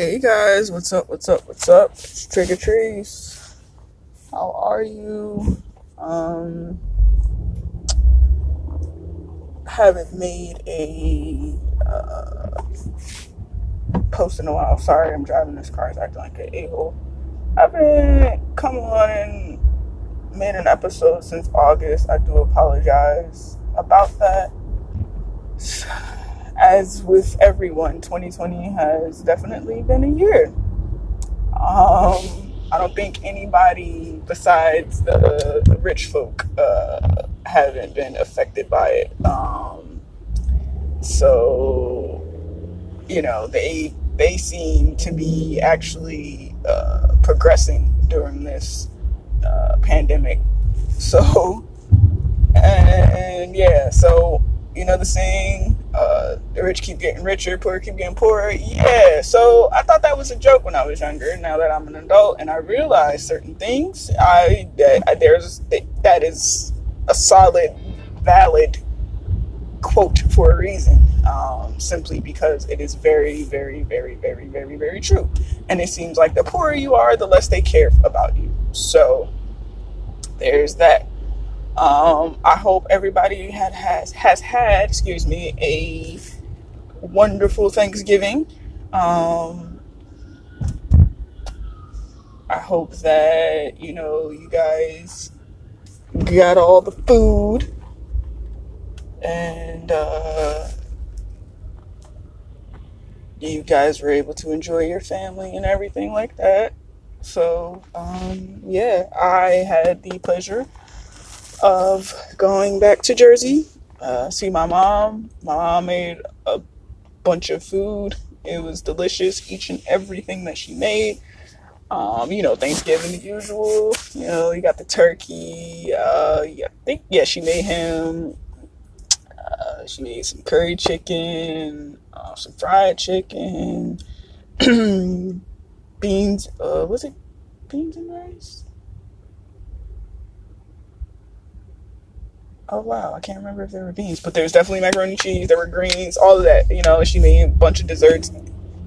Hey guys, what's up? What's up? What's up? It's Trigga Trees. How are you? Um, haven't made a uh, post in a while. Sorry, I'm driving this car. It's acting like an hole. I've been come on and made an episode since August. I do apologize about that. As with everyone, 2020 has definitely been a year. Um, I don't think anybody besides the, the rich folk uh, haven't been affected by it. Um, so, you know, they they seem to be actually uh, progressing during this uh, pandemic. So, and yeah, so you know the saying, uh, the rich keep getting richer, poor keep getting poorer. Yeah, so I thought that was a joke when I was younger. Now that I'm an adult and I realize certain things, I that there's that is a solid, valid quote for a reason. Um, simply because it is very, very, very, very, very, very true. And it seems like the poorer you are, the less they care about you. So there's that. Um, I hope everybody had has has had, excuse me, a wonderful Thanksgiving. Um, I hope that you know you guys got all the food and uh, you guys were able to enjoy your family and everything like that. So, um, yeah, I had the pleasure of going back to Jersey, uh, see my mom. My mom made a bunch of food. It was delicious, each and everything that she made. Um, you know, Thanksgiving the usual. You know, you got the turkey. Uh, yeah, I think yeah, she made him. Uh, she made some curry chicken, uh, some fried chicken, beans. Uh, was it beans and rice? Oh wow, I can't remember if there were beans, but there was definitely macaroni and cheese. There were greens, all of that. You know, she made a bunch of desserts.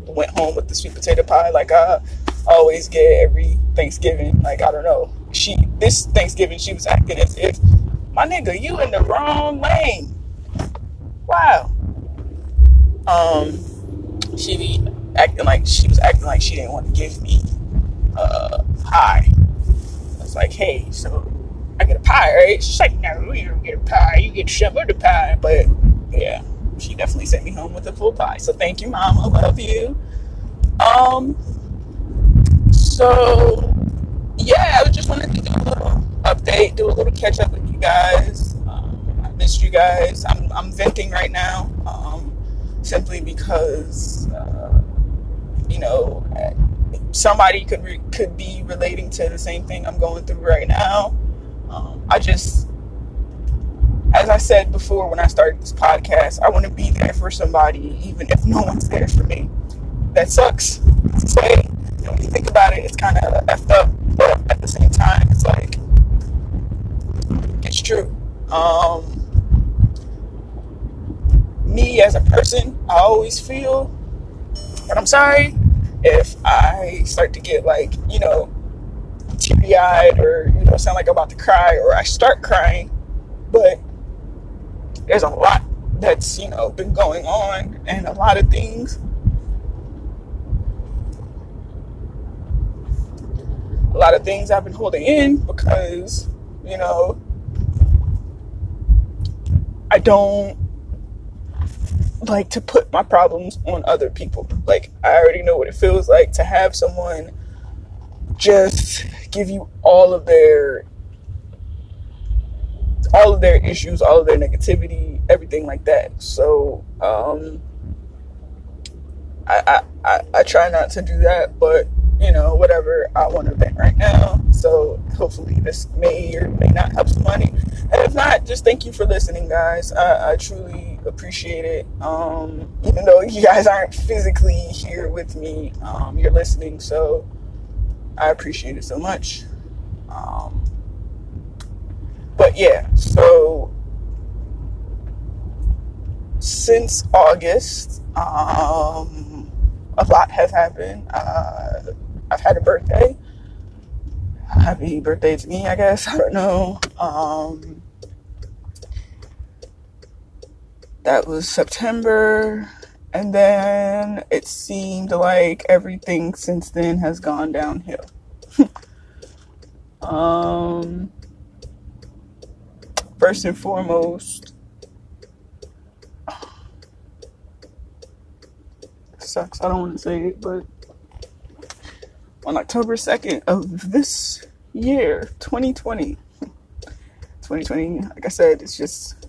Went home with the sweet potato pie, like I always get every Thanksgiving. Like I don't know, she this Thanksgiving she was acting as if my nigga, you in the wrong lane. Wow. Um, she be acting like she was acting like she didn't want to give me uh pie. I was like, hey, so I get a pie, right? She's like, no, you don't get a pie. You get some other pie. But yeah, she definitely sent me home with a full pie. So thank you, mom. I love you. Um. So yeah, I just wanted to do a little update, do a little catch up with you guys. Um, I missed you guys. I'm I'm venting right now, um, simply because uh, you know somebody could re- could be relating to the same thing I'm going through right now. I just, as I said before when I started this podcast, I want to be there for somebody, even if no one's there for me. That sucks to say. When you think about it, it's kind of effed up, but at the same time, it's like, it's true. Um, me as a person, I always feel, and I'm sorry if I start to get like, you know, teary eyed or, you know, sound like I'm about to cry or I start crying. But there's a lot that's, you know, been going on and a lot of things. A lot of things I've been holding in because, you know, I don't like to put my problems on other people. Like, I already know what it feels like to have someone just give you all of their all of their issues, all of their negativity, everything like that. So um, I, I, I, I try not to do that, but you know, whatever I want to vent right now. So hopefully this may or may not help somebody. And if not, just thank you for listening, guys. I, I truly appreciate it. Um, even though you guys aren't physically here with me, um, you're listening. So I appreciate it so much. Um, but yeah, so since August, um, a lot has happened. Uh, I've had a birthday. Happy birthday to me, I guess. I don't know. Um, that was September. And then it seemed like everything since then has gone downhill. um, first and foremost, sucks. I don't want to say it, but on October 2nd of this year, 2020, 2020, like I said, it's just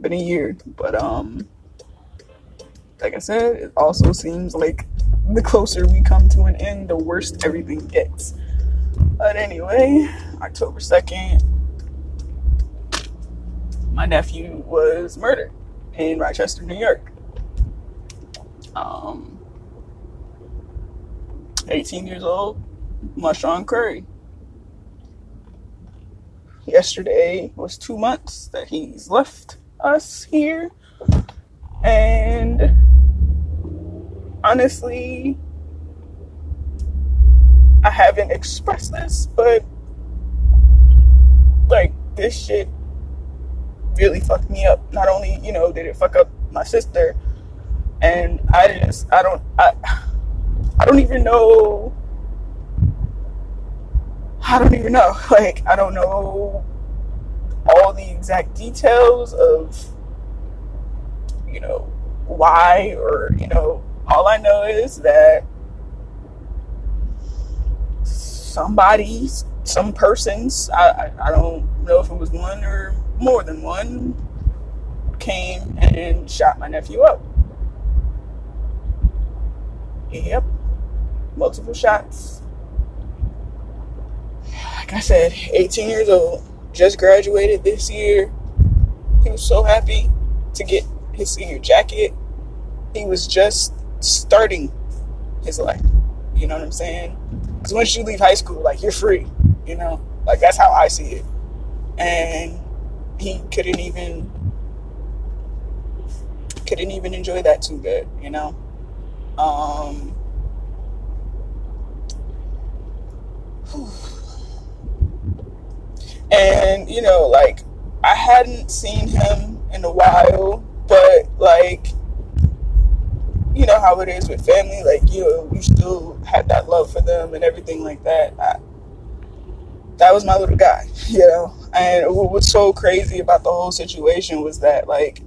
been a year, but um, like I said, it also seems like the closer we come to an end, the worse everything gets. But anyway, October 2nd, my nephew was murdered in Rochester, New York. Um, 18 years old, Marshawn Curry. Yesterday was two months that he's left us here. And honestly, I haven't expressed this, but like this shit really fucked me up. Not only, you know, did it fuck up my sister, and I just I don't I I don't even know I don't even know. Like I don't know all the exact details of you know why or you know all I know is that somebody, some persons, I, I, I don't know if it was one or more than one, came and shot my nephew up. Yep. Multiple shots. Like I said, 18 years old, just graduated this year. He was so happy to get his senior jacket. He was just starting his life. You know what I'm saying? Because once you leave high school, like you're free. You know, like that's how I see it. And he couldn't even couldn't even enjoy that too good. You know. Um, and you know, like I hadn't seen him in a while, but like you know how it is with family. Like you, know, you still had that love for them and everything like that. I, that was my little guy, you know. And what was so crazy about the whole situation was that, like,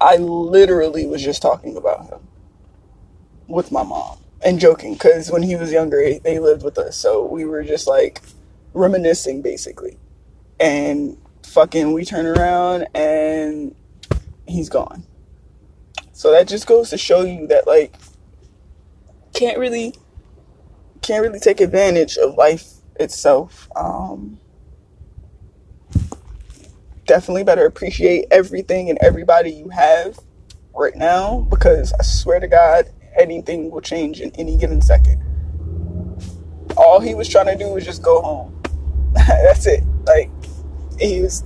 I literally was just talking about him with my mom and joking because when he was younger, they lived with us, so we were just like reminiscing basically. And fucking, we turn around and he's gone. So that just goes to show you that like can't really can't really take advantage of life itself. Um, definitely better appreciate everything and everybody you have right now because I swear to God, anything will change in any given second. All he was trying to do was just go home. That's it. Like he was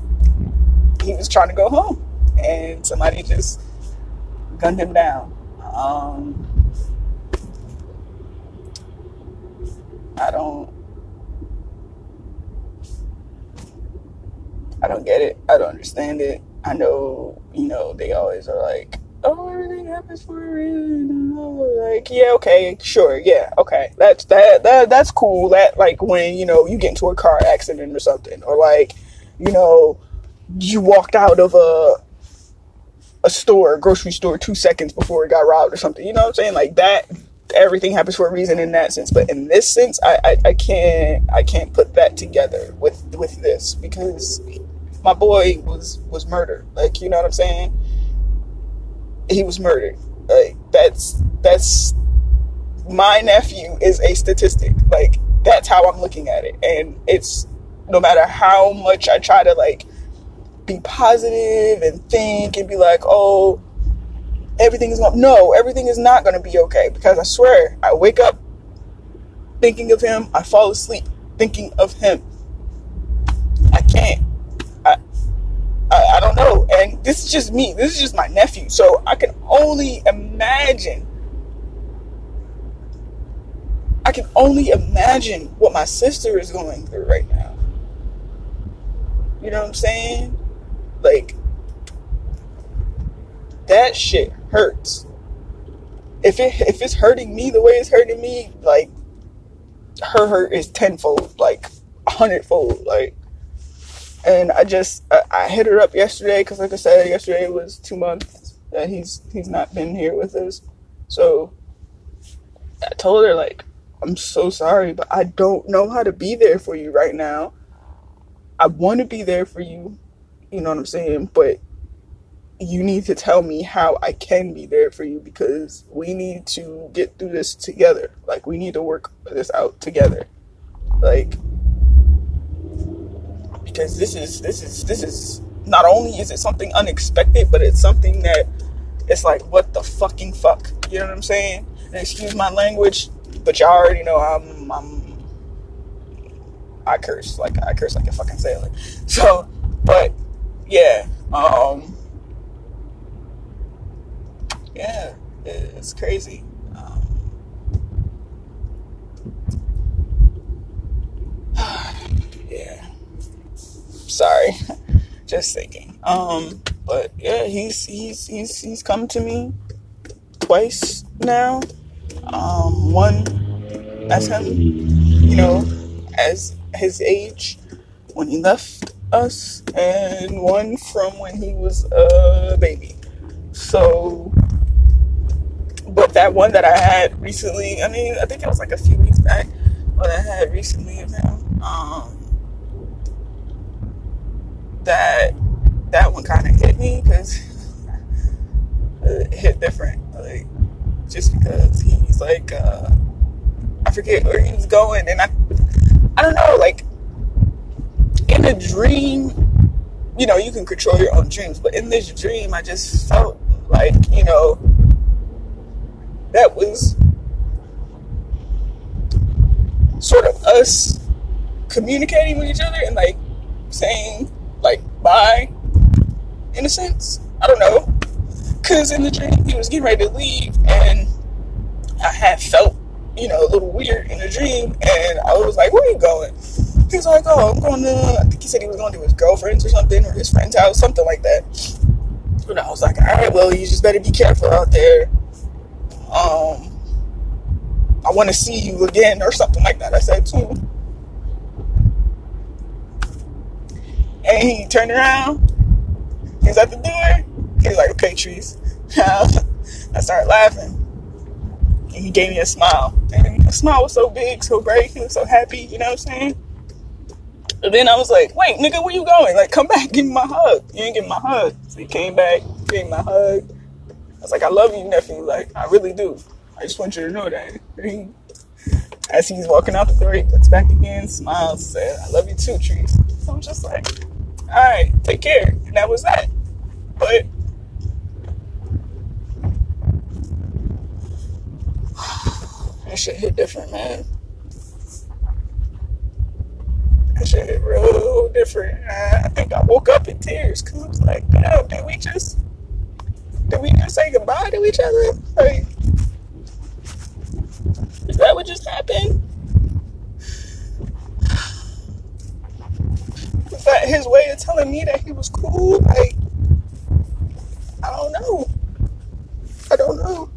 he was trying to go home and somebody just gunned him down. Um, I don't. I don't get it. I don't understand it. I know, you know, they always are like, "Oh, everything happens for a reason." Like, yeah, okay, sure, yeah, okay, that's that that that's cool. That like when you know you get into a car accident or something, or like, you know, you walked out of a a store, a grocery store, two seconds before it got robbed or something. You know what I'm saying? Like that. Everything happens for a reason in that sense, but in this sense, I, I, I can't I can't put that together with with this because my boy was was murdered. Like you know what I'm saying? He was murdered. Like that's that's my nephew is a statistic. Like that's how I'm looking at it, and it's no matter how much I try to like be positive and think and be like, oh, everything is going no, everything is not going to be okay because I swear I wake up thinking of him, I fall asleep thinking of him. I can't. I, I I don't know. And this is just me. This is just my nephew. So I can only imagine. I can only imagine what my sister is going through right now. You know what I'm saying? Like, that shit hurts. If it if it's hurting me the way it's hurting me, like her hurt is tenfold, like a hundredfold, like. And I just I, I hit her up yesterday because, like I said, yesterday was two months that he's he's not been here with us. So I told her like, I'm so sorry, but I don't know how to be there for you right now. I want to be there for you, you know what I'm saying, but you need to tell me how I can be there for you because we need to get through this together. Like we need to work this out together. Like because this is this is this is not only is it something unexpected, but it's something that it's like what the fucking fuck. You know what I'm saying? And excuse my language, but y'all already know I'm I'm I curse like I curse like a fucking sailor. So, but yeah, um yeah, it's crazy. Um, yeah, sorry, just thinking. Um, but yeah, he's he's he's he's come to me twice now. Um, one as him, you know, as his age when he left us, and one from when he was a baby. So but that one that I had recently, I mean, I think it was like a few weeks back, what I had recently of him, um, that that one kind of hit me because it hit different, like just because he's like, uh, I forget where he was going, and I, I don't know, like in a dream, you know, you can control your own dreams, but in this dream, I just felt like, you know that was sort of us communicating with each other and like saying like bye in a sense. I don't know. Cause in the dream he was getting ready to leave and I had felt, you know, a little weird in the dream and I was like, Where are you going? He was like, Oh, I'm going to I think he said he was going to his girlfriend's or something or his friend's house, something like that. And I was like, Alright, well you just better be careful out there um, I want to see you again or something like that. I said too. And he turned around. He's at the door. He's like, okay, trees. I started laughing. And he gave me a smile. And the smile was so big, so bright. He was so happy, you know what I'm saying? Then I was like, wait, nigga, where you going? Like, come back, give me my hug. You ain't give my hug. So he came back, gave me my hug I was like, I love you, nephew. Like, I really do. I just want you to know that. As he's walking out the door, he looks back again, smiles, says, I love you too, Trees. So I'm just like, all right, take care. And that was that. But that shit hit different, man. That shit hit real different. I think I woke up in tears because I was like, damn, did we just did we just say goodbye to each other? Like, is that what just happened? Was that his way of telling me that he was cool? Like, I don't know. I don't know.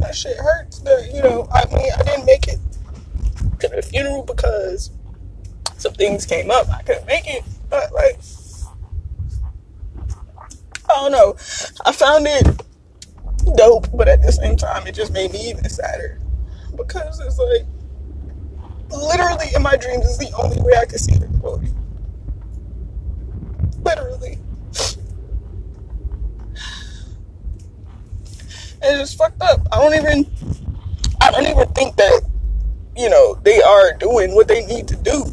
That shit hurts. That you know, I mean, I didn't make it to the funeral because some things came up. I couldn't make it, but like I don't know. I found it dope, but at the same time, it just made me even sadder because it's like literally in my dreams is the only way I can see quote. Literally. it's just fucked up. I don't even I don't even think that, you know, they are doing what they need to do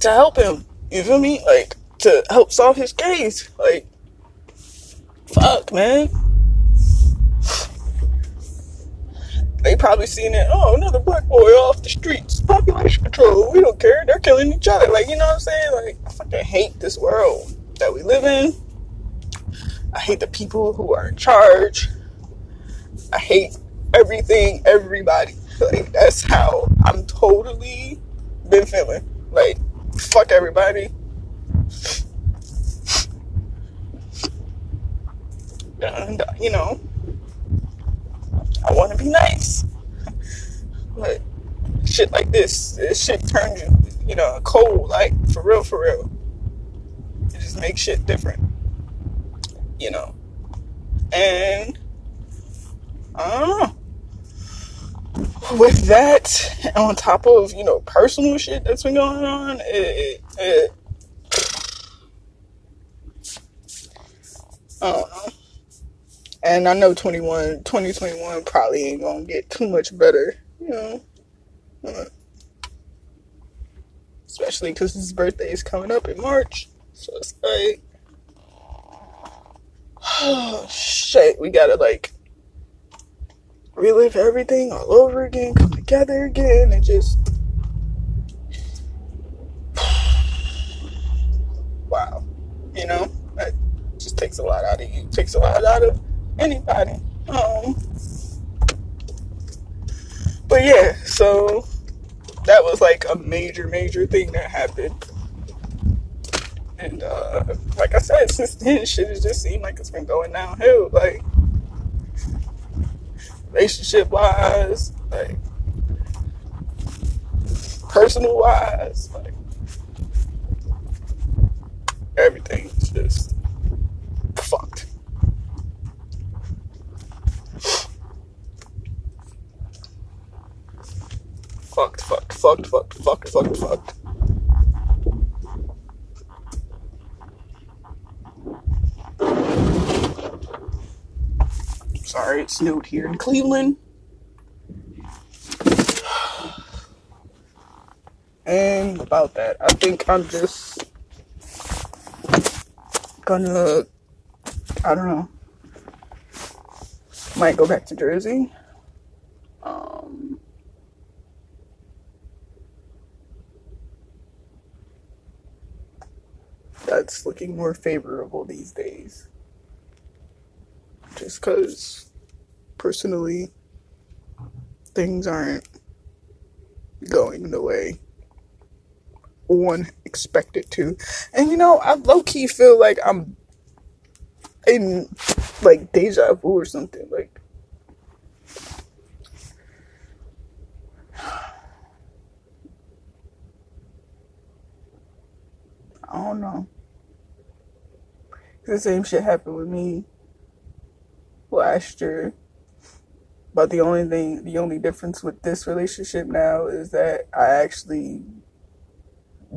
to help him. You feel me? Like to help solve his case. Like Fuck, man. They probably seen it. Oh, another black boy off the streets. Population control. We don't care. They're killing each other. Like, you know what I'm saying? Like, I fucking hate this world that we live in. I hate the people who are in charge. I hate everything, everybody. Like that's how I'm totally been feeling. Like fuck everybody. And uh, you know, I want to be nice, but shit like this, this shit turns you, you know, cold. Like for real, for real. It just makes shit different, you know. And I don't know. With that, on top of you know personal shit that's been going on, it, it, I don't know. And I know 21, 2021 probably ain't gonna get too much better, you know. Uh, especially because his birthday is coming up in March. So it's like, oh shit, we gotta like relive everything all over again, come together again, and just. Wow. You know? That just takes a lot out of you, takes a lot out of anybody. Um, but yeah, so that was like a major, major thing that happened. And uh, like I said, since then, shit has just seemed like it's been going downhill. Like, relationship wise, like, personal wise, like, everything's just fucked. Fucked, fucked, fucked, fucked, fucked, fucked, fucked. Sorry, it snowed here in Cleveland. And about that, I think I'm just gonna, I don't know, might go back to Jersey. Um, that's looking more favorable these days. Just because, personally, things aren't going the way one expected to. And you know, I low key feel like I'm in like deja vu or something. Like, I don't know. The same shit happened with me last year. But the only thing, the only difference with this relationship now is that I actually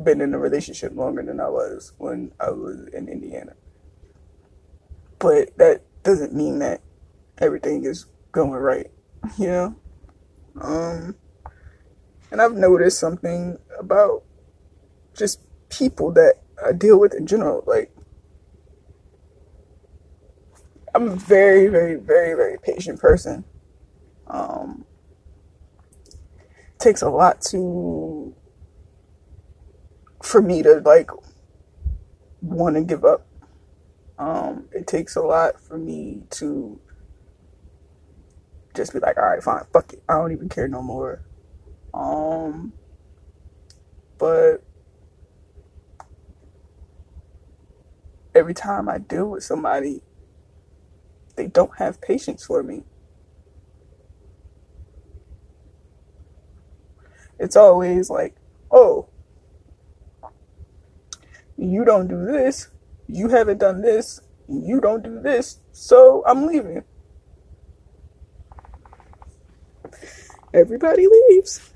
been in a relationship longer than I was when I was in Indiana. But that doesn't mean that everything is going right, you know? Um, and I've noticed something about just people that I deal with in general. Like, I'm a very, very, very, very patient person. Um, takes a lot to for me to like want to give up. Um, it takes a lot for me to just be like, all right, fine, fuck it, I don't even care no more. Um, but every time I deal with somebody, they don't have patience for me. It's always like, oh, you don't do this, you haven't done this, you don't do this, so I'm leaving. Everybody leaves.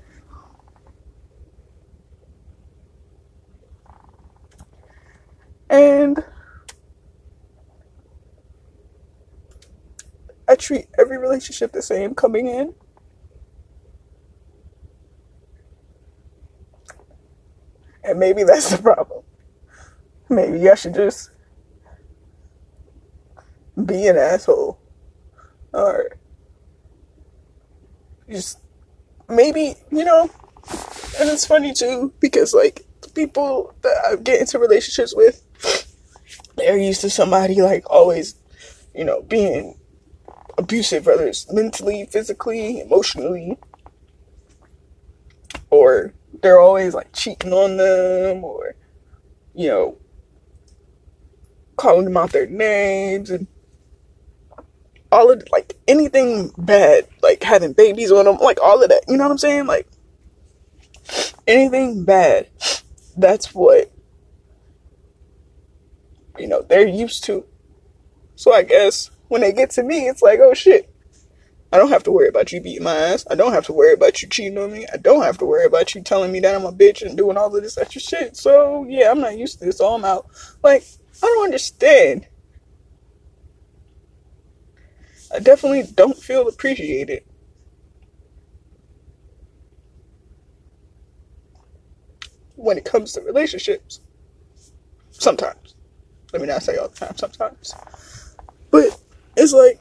And I treat every relationship the same coming in. And maybe that's the problem. Maybe I should just be an asshole. Or just maybe, you know, and it's funny too, because like the people that I get into relationships with, they're used to somebody like always you know, being abusive, whether it's mentally, physically, emotionally, or they're always like cheating on them, or, you know, calling them out their names and all of like anything bad, like having babies on them, like all of that. You know what I'm saying? Like anything bad. That's what you know they're used to. So I guess when they get to me, it's like, oh shit. I don't have to worry about you beating my ass. I don't have to worry about you cheating on me. I don't have to worry about you telling me that I'm a bitch and doing all of this extra shit. So yeah, I'm not used to this. So I'm out. Like, I don't understand. I definitely don't feel appreciated. When it comes to relationships. Sometimes. Let me not say all the time, sometimes. But it's like,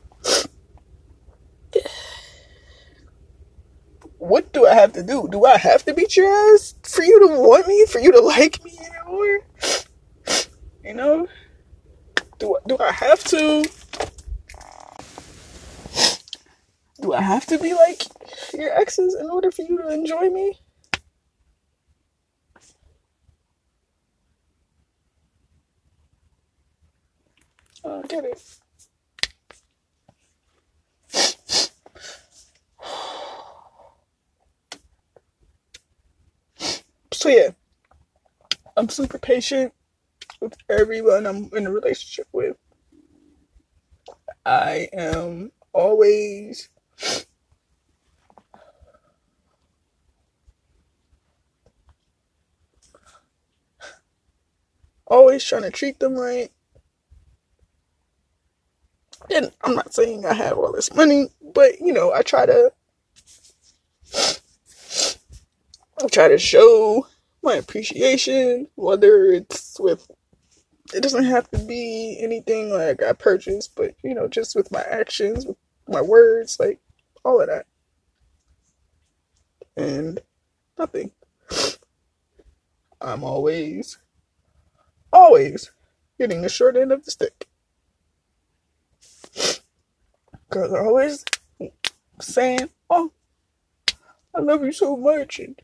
what do I have to do? Do I have to beat your ass for you to want me, for you to like me anymore? You know, do I, do I have to? Do I have to be like your exes in order for you to enjoy me? Oh, I don't get it. So yeah, I'm super patient with everyone I'm in a relationship with. I am always always trying to treat them right. And I'm not saying I have all this money, but you know, I try to I try to show my appreciation, whether it's with it doesn't have to be anything like I purchased, but you know, just with my actions, with my words, like all of that. And nothing. I'm always, always getting the short end of the stick. Girls are always saying, Oh, I love you so much, and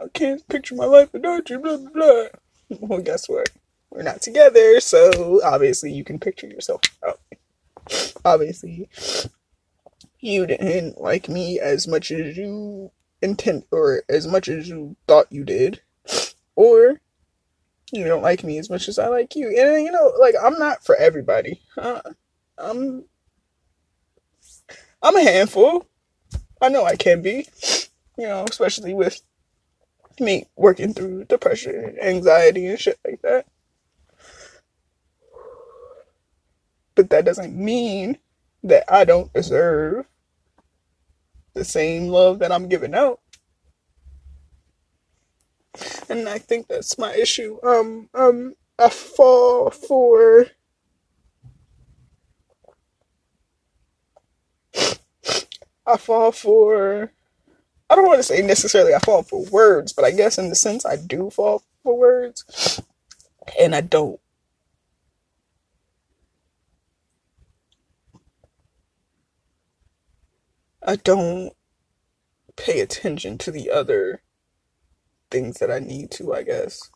I can't picture my life without you, blah, blah, blah. Well, guess what? We're not together, so obviously you can picture yourself out. Obviously, you didn't like me as much as you intend, or as much as you thought you did, or you don't like me as much as I like you. And you know, like I'm not for everybody. I'm, I'm a handful. I know I can be. You know, especially with me working through depression and anxiety and shit like that. But that doesn't mean that I don't deserve the same love that I'm giving out. And I think that's my issue. Um, um, I fall for I fall for I don't want to say necessarily I fall for words, but I guess in the sense I do fall for words. And I don't I don't pay attention to the other things that I need to, I guess.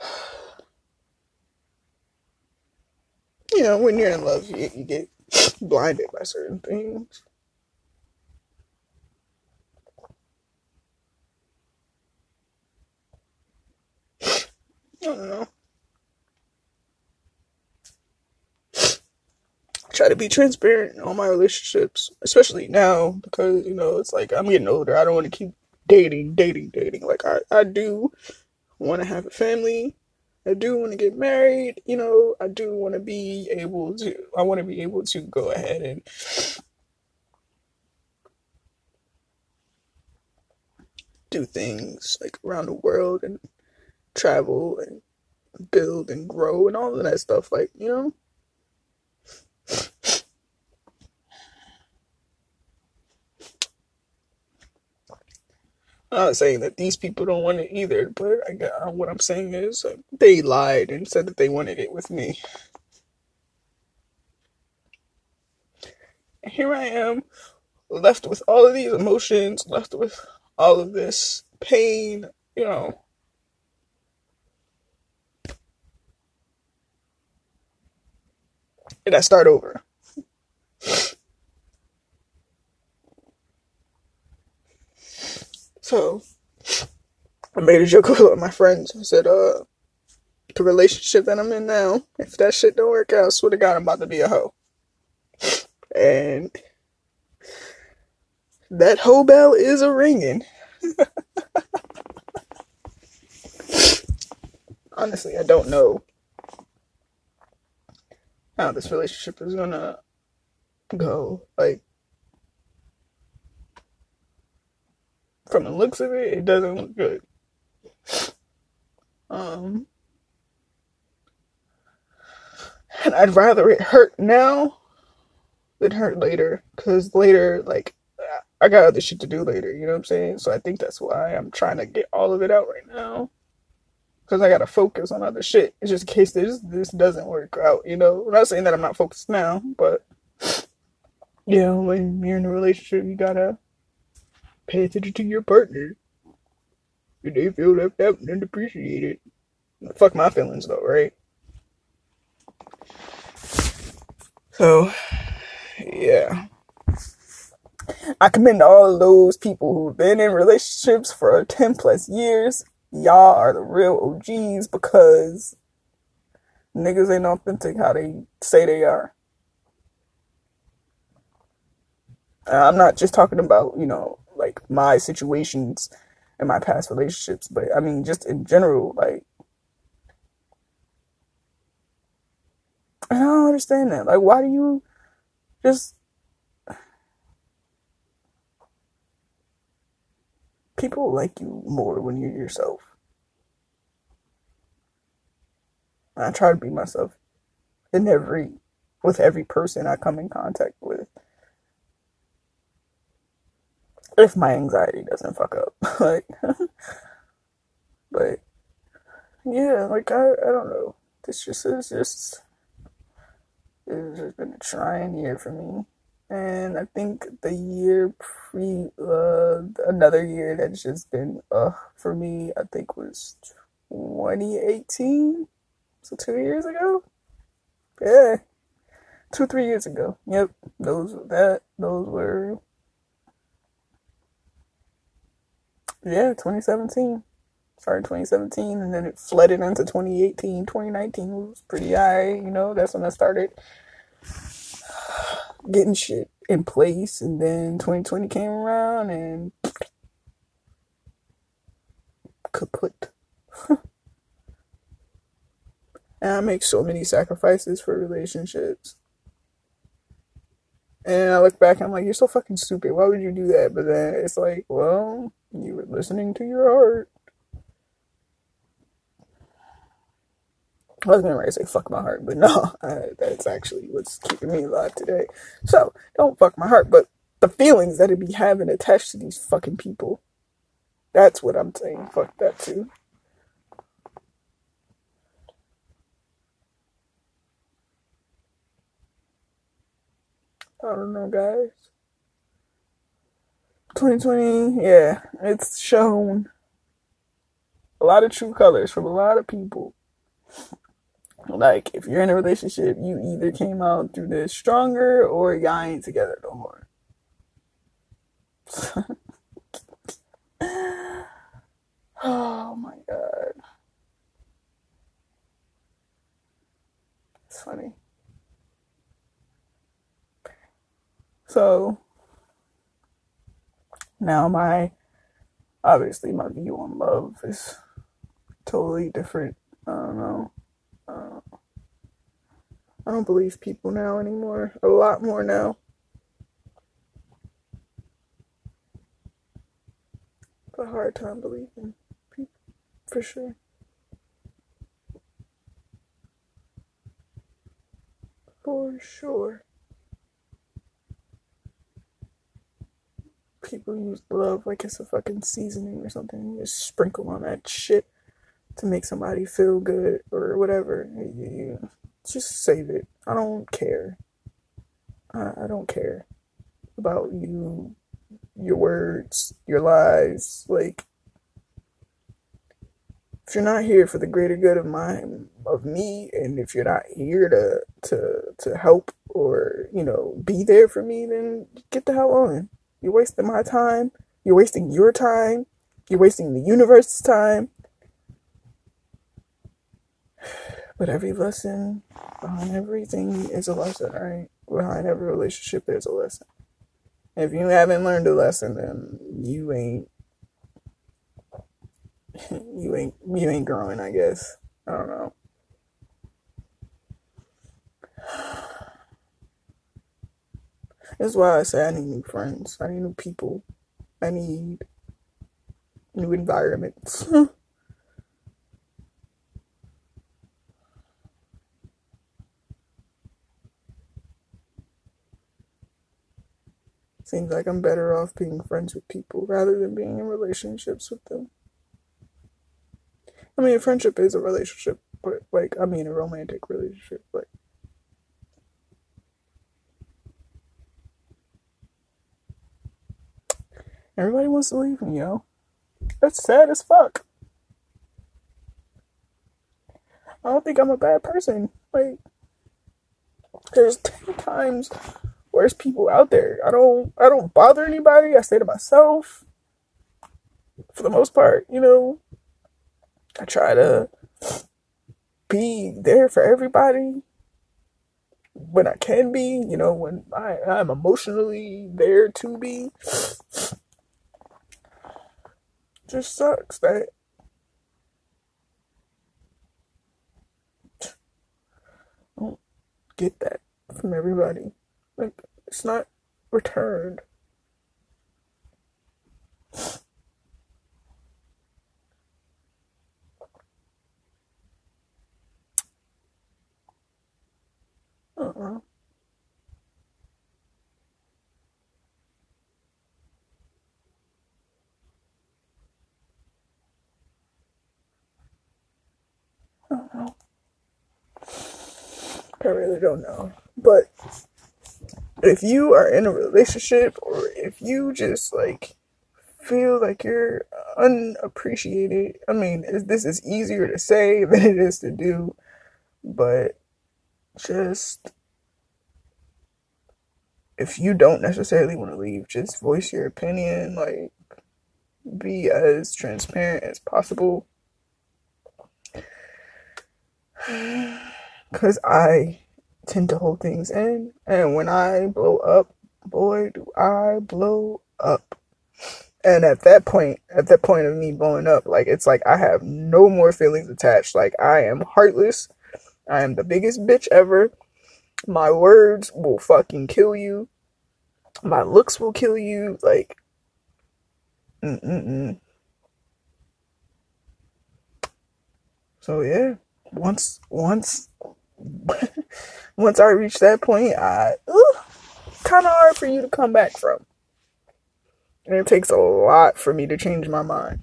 You know, when you're in love, you, you get blinded by certain things. I don't know. try to be transparent in all my relationships, especially now because you know it's like I'm getting older. I don't want to keep dating, dating, dating. Like I, I do want to have a family. I do want to get married. You know, I do want to be able to. I want to be able to go ahead and do things like around the world and travel and build and grow and all of that stuff. Like you know. I'm not saying that these people don't want it either, but I got, what I'm saying is uh, they lied and said that they wanted it with me. here I am, left with all of these emotions, left with all of this pain, you know. And I start over. So I made a joke with my friends. I said, uh, the relationship that I'm in now, if that shit don't work out, I swear to God, I'm about to be a hoe. And that hoe bell is a ringing. Honestly, I don't know how this relationship is gonna go. Like, from the looks of it, it doesn't look good. Um, and I'd rather it hurt now than hurt later, because later, like, I got other shit to do later, you know what I'm saying? So I think that's why I'm trying to get all of it out right now. Because I gotta focus on other shit. It's just in case this this doesn't work out, you know? I'm not saying that I'm not focused now, but you know, when you're in a relationship, you gotta pay attention to your partner. If they feel left out and appreciated. Fuck my feelings though, right? So, yeah. I commend all those people who've been in relationships for 10 plus years. Y'all are the real OGs because niggas ain't authentic how they say they are. Uh, I'm not just talking about, you know, like my situations and my past relationships, but I mean, just in general, like, I don't understand that. Like, why do you just people like you more when you're yourself. I try to be myself in every with every person I come in contact with. If my anxiety doesn't fuck up. like but yeah, like I I don't know. This just is just it's just been a trying year for me and I think the year pre uh another year that's just been uh for me I think was 2018 so two years ago? Yeah. Two three years ago. Yep. Those that those were yeah 2017 started 2017 and then it flooded into 2018 2019 was pretty high you know that's when I started getting shit in place, and then 2020 came around and kaput. and I make so many sacrifices for relationships. And I look back, and I'm like, you're so fucking stupid. Why would you do that? But then it's like, well, you were listening to your heart. I was gonna say fuck my heart, but no, I, that's actually what's keeping me alive today. So don't fuck my heart, but the feelings that it be having attached to these fucking people. That's what I'm saying. Fuck that too. I don't know, guys. 2020, yeah, it's shown a lot of true colors from a lot of people. Like, if you're in a relationship, you either came out through this stronger or y'all ain't together no more. oh my god. It's funny. So, now my, obviously, my view on love is totally different. I don't know. Uh, I don't believe people now anymore. A lot more now. It's a hard time believing people, for sure. For sure. People use love like it's a fucking seasoning or something. You just sprinkle on that shit to make somebody feel good or whatever. You, just save it. I don't care. I, I don't care about you, your words, your lies. Like, if you're not here for the greater good of my of me, and if you're not here to to to help or you know be there for me, then get the hell on. You're wasting my time. You're wasting your time. You're wasting the universe's time. But every lesson behind everything is a lesson, right? Behind every relationship, there's a lesson. If you haven't learned a lesson, then you ain't you ain't you ain't growing, I guess. I don't know. That's why I say I need new friends. I need new people. I need new environments. Seems like I'm better off being friends with people rather than being in relationships with them. I mean, a friendship is a relationship, but like, I mean, a romantic relationship, like. Everybody wants to leave me, yo. That's sad as fuck. I don't think I'm a bad person. Like, there's 10 times worse people out there. I don't I don't bother anybody. I stay to myself. For the most part, you know. I try to be there for everybody when I can be, you know, when I, I'm emotionally there to be. Just sucks that don't get that from everybody. Like, it's not returned. Uh-uh. Uh-uh. I really don't know. But if you are in a relationship or if you just like feel like you're unappreciated, I mean, this is easier to say than it is to do, but just if you don't necessarily want to leave, just voice your opinion, like be as transparent as possible. Cause I tend to hold things in. And when I blow up, boy, do I blow up. And at that point, at that point of me blowing up, like it's like I have no more feelings attached. Like I am heartless. I am the biggest bitch ever. My words will fucking kill you. My looks will kill you. Like, mm-mm-mm. So yeah, once, once once I reach that point, I kind of hard for you to come back from. And it takes a lot for me to change my mind.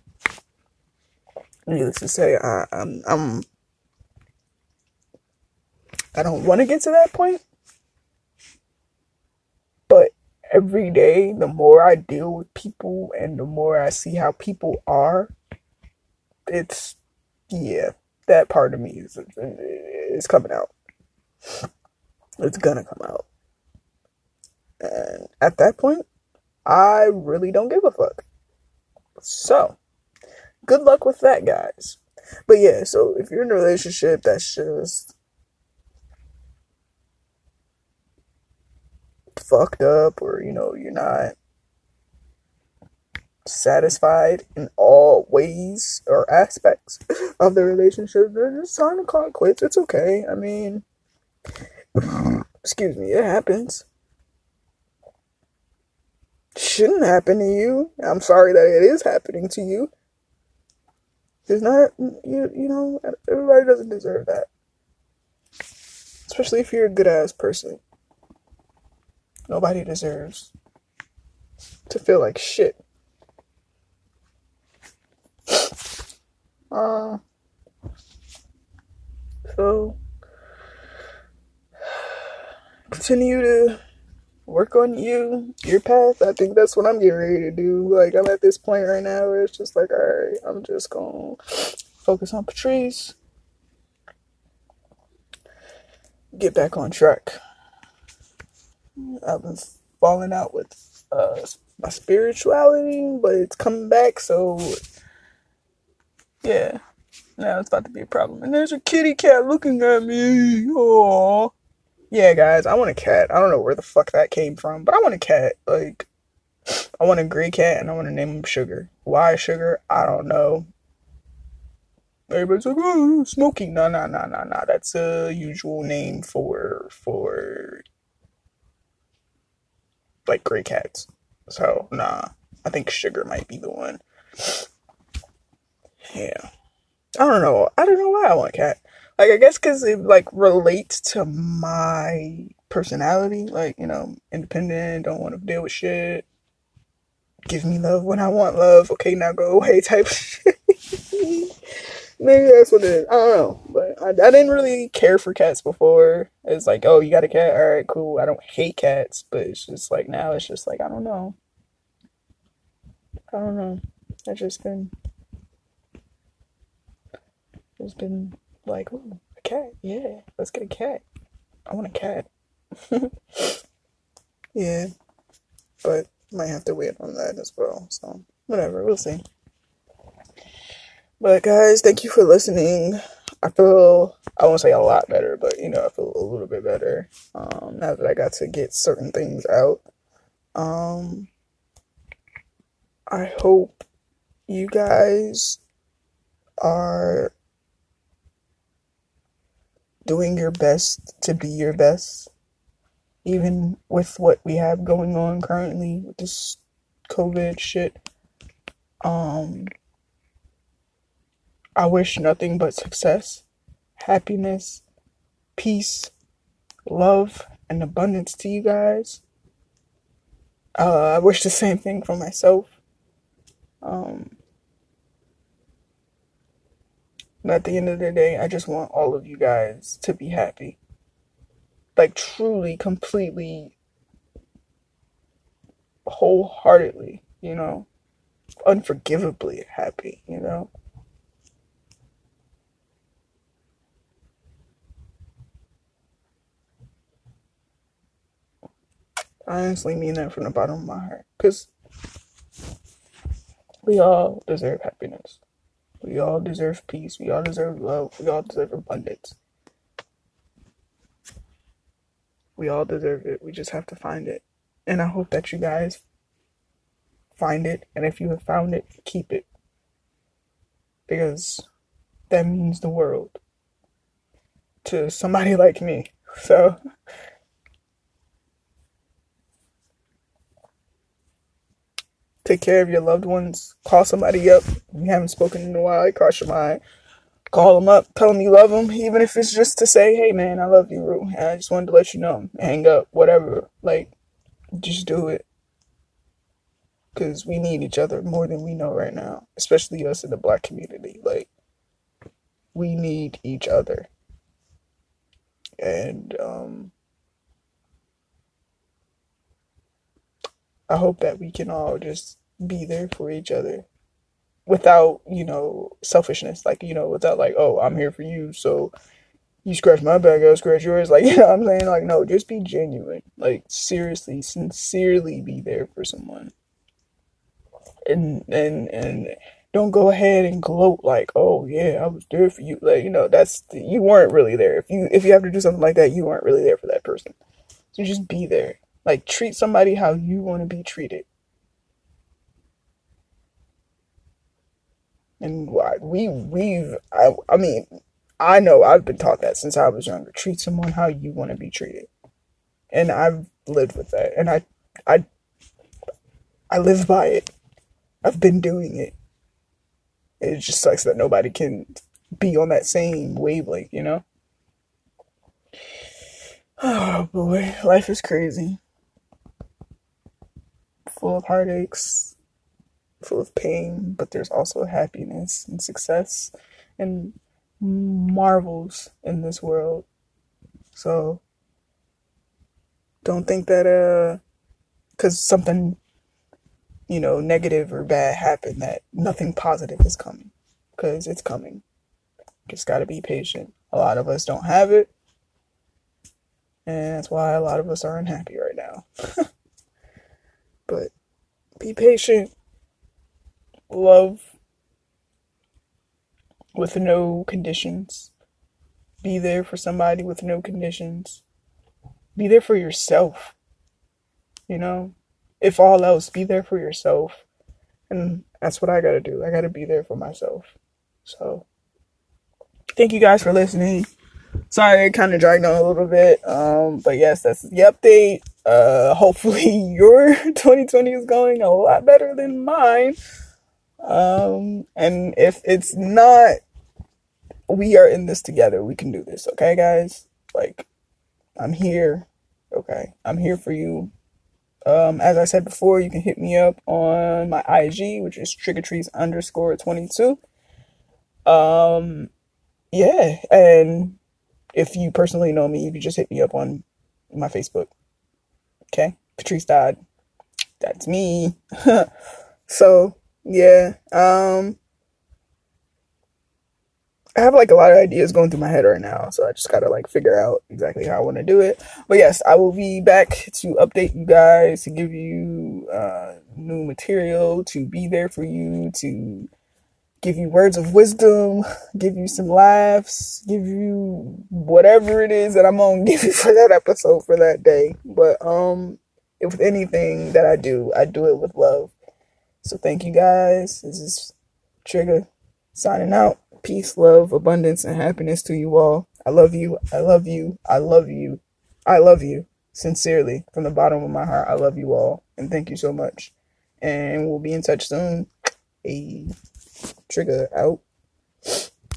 Needless to say, I, I'm, I'm I don't want to get to that point. But every day, the more I deal with people and the more I see how people are, it's yeah, that part of me is is coming out. It's gonna come out. And at that point, I really don't give a fuck. So, good luck with that, guys. But yeah, so if you're in a relationship that's just fucked up or, you know, you're not satisfied in all ways or aspects of the relationship, it's time to call it quits. It's okay. I mean, excuse me, it happens. Shouldn't happen to you. I'm sorry that it is happening to you. It's not, you, you know, everybody doesn't deserve that. Especially if you're a good ass person. Nobody deserves to feel like shit. Uh, so continue to work on you, your path. I think that's what I'm getting ready to do. Like I'm at this point right now where it's just like, all right, I'm just gonna focus on Patrice, get back on track. I've been falling out with uh, my spirituality, but it's coming back. So yeah, now it's about to be a problem. And there's a kitty cat looking at me. Oh. Yeah, guys, I want a cat. I don't know where the fuck that came from, but I want a cat. Like, I want a gray cat and I want to name him Sugar. Why Sugar? I don't know. Everybody's like, oh, smoking. No, no, no, no, no. That's a usual name for for like gray cats. So, nah. I think Sugar might be the one. Yeah. I don't know. I don't know why I want cat. Like I guess because it like relates to my personality. Like you know, independent, don't want to deal with shit. Give me love when I want love. Okay, now go away. Type shit. Maybe that's what it is. I don't know, but I, I didn't really care for cats before. It's like, oh, you got a cat? All right, cool. I don't hate cats, but it's just like now it's just like I don't know. I don't know. I just been just been like, oh, a cat. Yeah, let's get a cat. I want a cat. yeah, but might have to wait on that as well. So whatever, we'll see. But guys, thank you for listening. I feel I won't say a lot better, but you know I feel a little bit better um, now that I got to get certain things out. Um, I hope you guys are doing your best to be your best, even with what we have going on currently with this COVID shit. Um, I wish nothing but success, happiness, peace, love, and abundance to you guys. Uh, I wish the same thing for myself. Um, but at the end of the day, I just want all of you guys to be happy. Like, truly, completely, wholeheartedly, you know, unforgivably happy, you know. I honestly mean that from the bottom of my heart. Because we all deserve happiness. We all deserve peace. We all deserve love. We all deserve abundance. We all deserve it. We just have to find it. And I hope that you guys find it. And if you have found it, keep it. Because that means the world to somebody like me. So. Take care of your loved ones. Call somebody up. You haven't spoken in a while. Cross your mind. Call them up. Tell them you love them. Even if it's just to say, hey, man, I love you, Rue. And I just wanted to let you know. Hang up. Whatever. Like, just do it. Because we need each other more than we know right now. Especially us in the black community. Like, we need each other. And, um, I hope that we can all just be there for each other without, you know, selfishness. Like, you know, without like, oh, I'm here for you, so you scratch my back, I'll scratch yours. Like, you know I'm saying? Like, no, just be genuine. Like, seriously, sincerely be there for someone. And and and don't go ahead and gloat like, oh yeah, I was there for you. Like, you know, that's you weren't really there. If you if you have to do something like that, you weren't really there for that person. So just be there. Like treat somebody how you want to be treated. And we we've I I mean I know I've been taught that since I was younger. Treat someone how you want to be treated, and I've lived with that, and I I I live by it. I've been doing it. It just sucks that nobody can be on that same wavelength, you know. Oh boy, life is crazy full of heartaches, full of pain, but there's also happiness and success and marvels in this world. So Don't think that uh, because something, you know, negative or bad happened, that nothing positive is coming. Because it's coming. Just gotta be patient. A lot of us don't have it. And that's why a lot of us are unhappy right now. but be patient. Love with no conditions. Be there for somebody with no conditions. Be there for yourself. You know, if all else, be there for yourself. And that's what I gotta do. I gotta be there for myself. So, thank you guys for listening. Sorry, it kind of dragged on a little bit. Um, but yes, that's the update. Uh, hopefully your 2020 is going a lot better than mine. Um, and if it's not, we are in this together. We can do this. Okay, guys? Like, I'm here. Okay. I'm here for you. Um, as I said before, you can hit me up on my IG, which is triggertrees underscore 22. Um, yeah. And if you personally know me, you can just hit me up on my Facebook. Okay. Patrice Dodd. That's me. so, yeah. Um, I have like a lot of ideas going through my head right now, so I just gotta like figure out exactly how I want to do it. But yes, I will be back to update you guys, to give you uh, new material, to be there for you, to give you words of wisdom, give you some laughs, give you whatever it is that I'm gonna give you for that episode for that day. But um, if anything that I do, I do it with love. So thank you guys. This is Trigga signing out. Peace, love, abundance, and happiness to you all. I love you. I love you. I love you. I love you. Sincerely, from the bottom of my heart, I love you all. And thank you so much. And we'll be in touch soon. A Trigga out.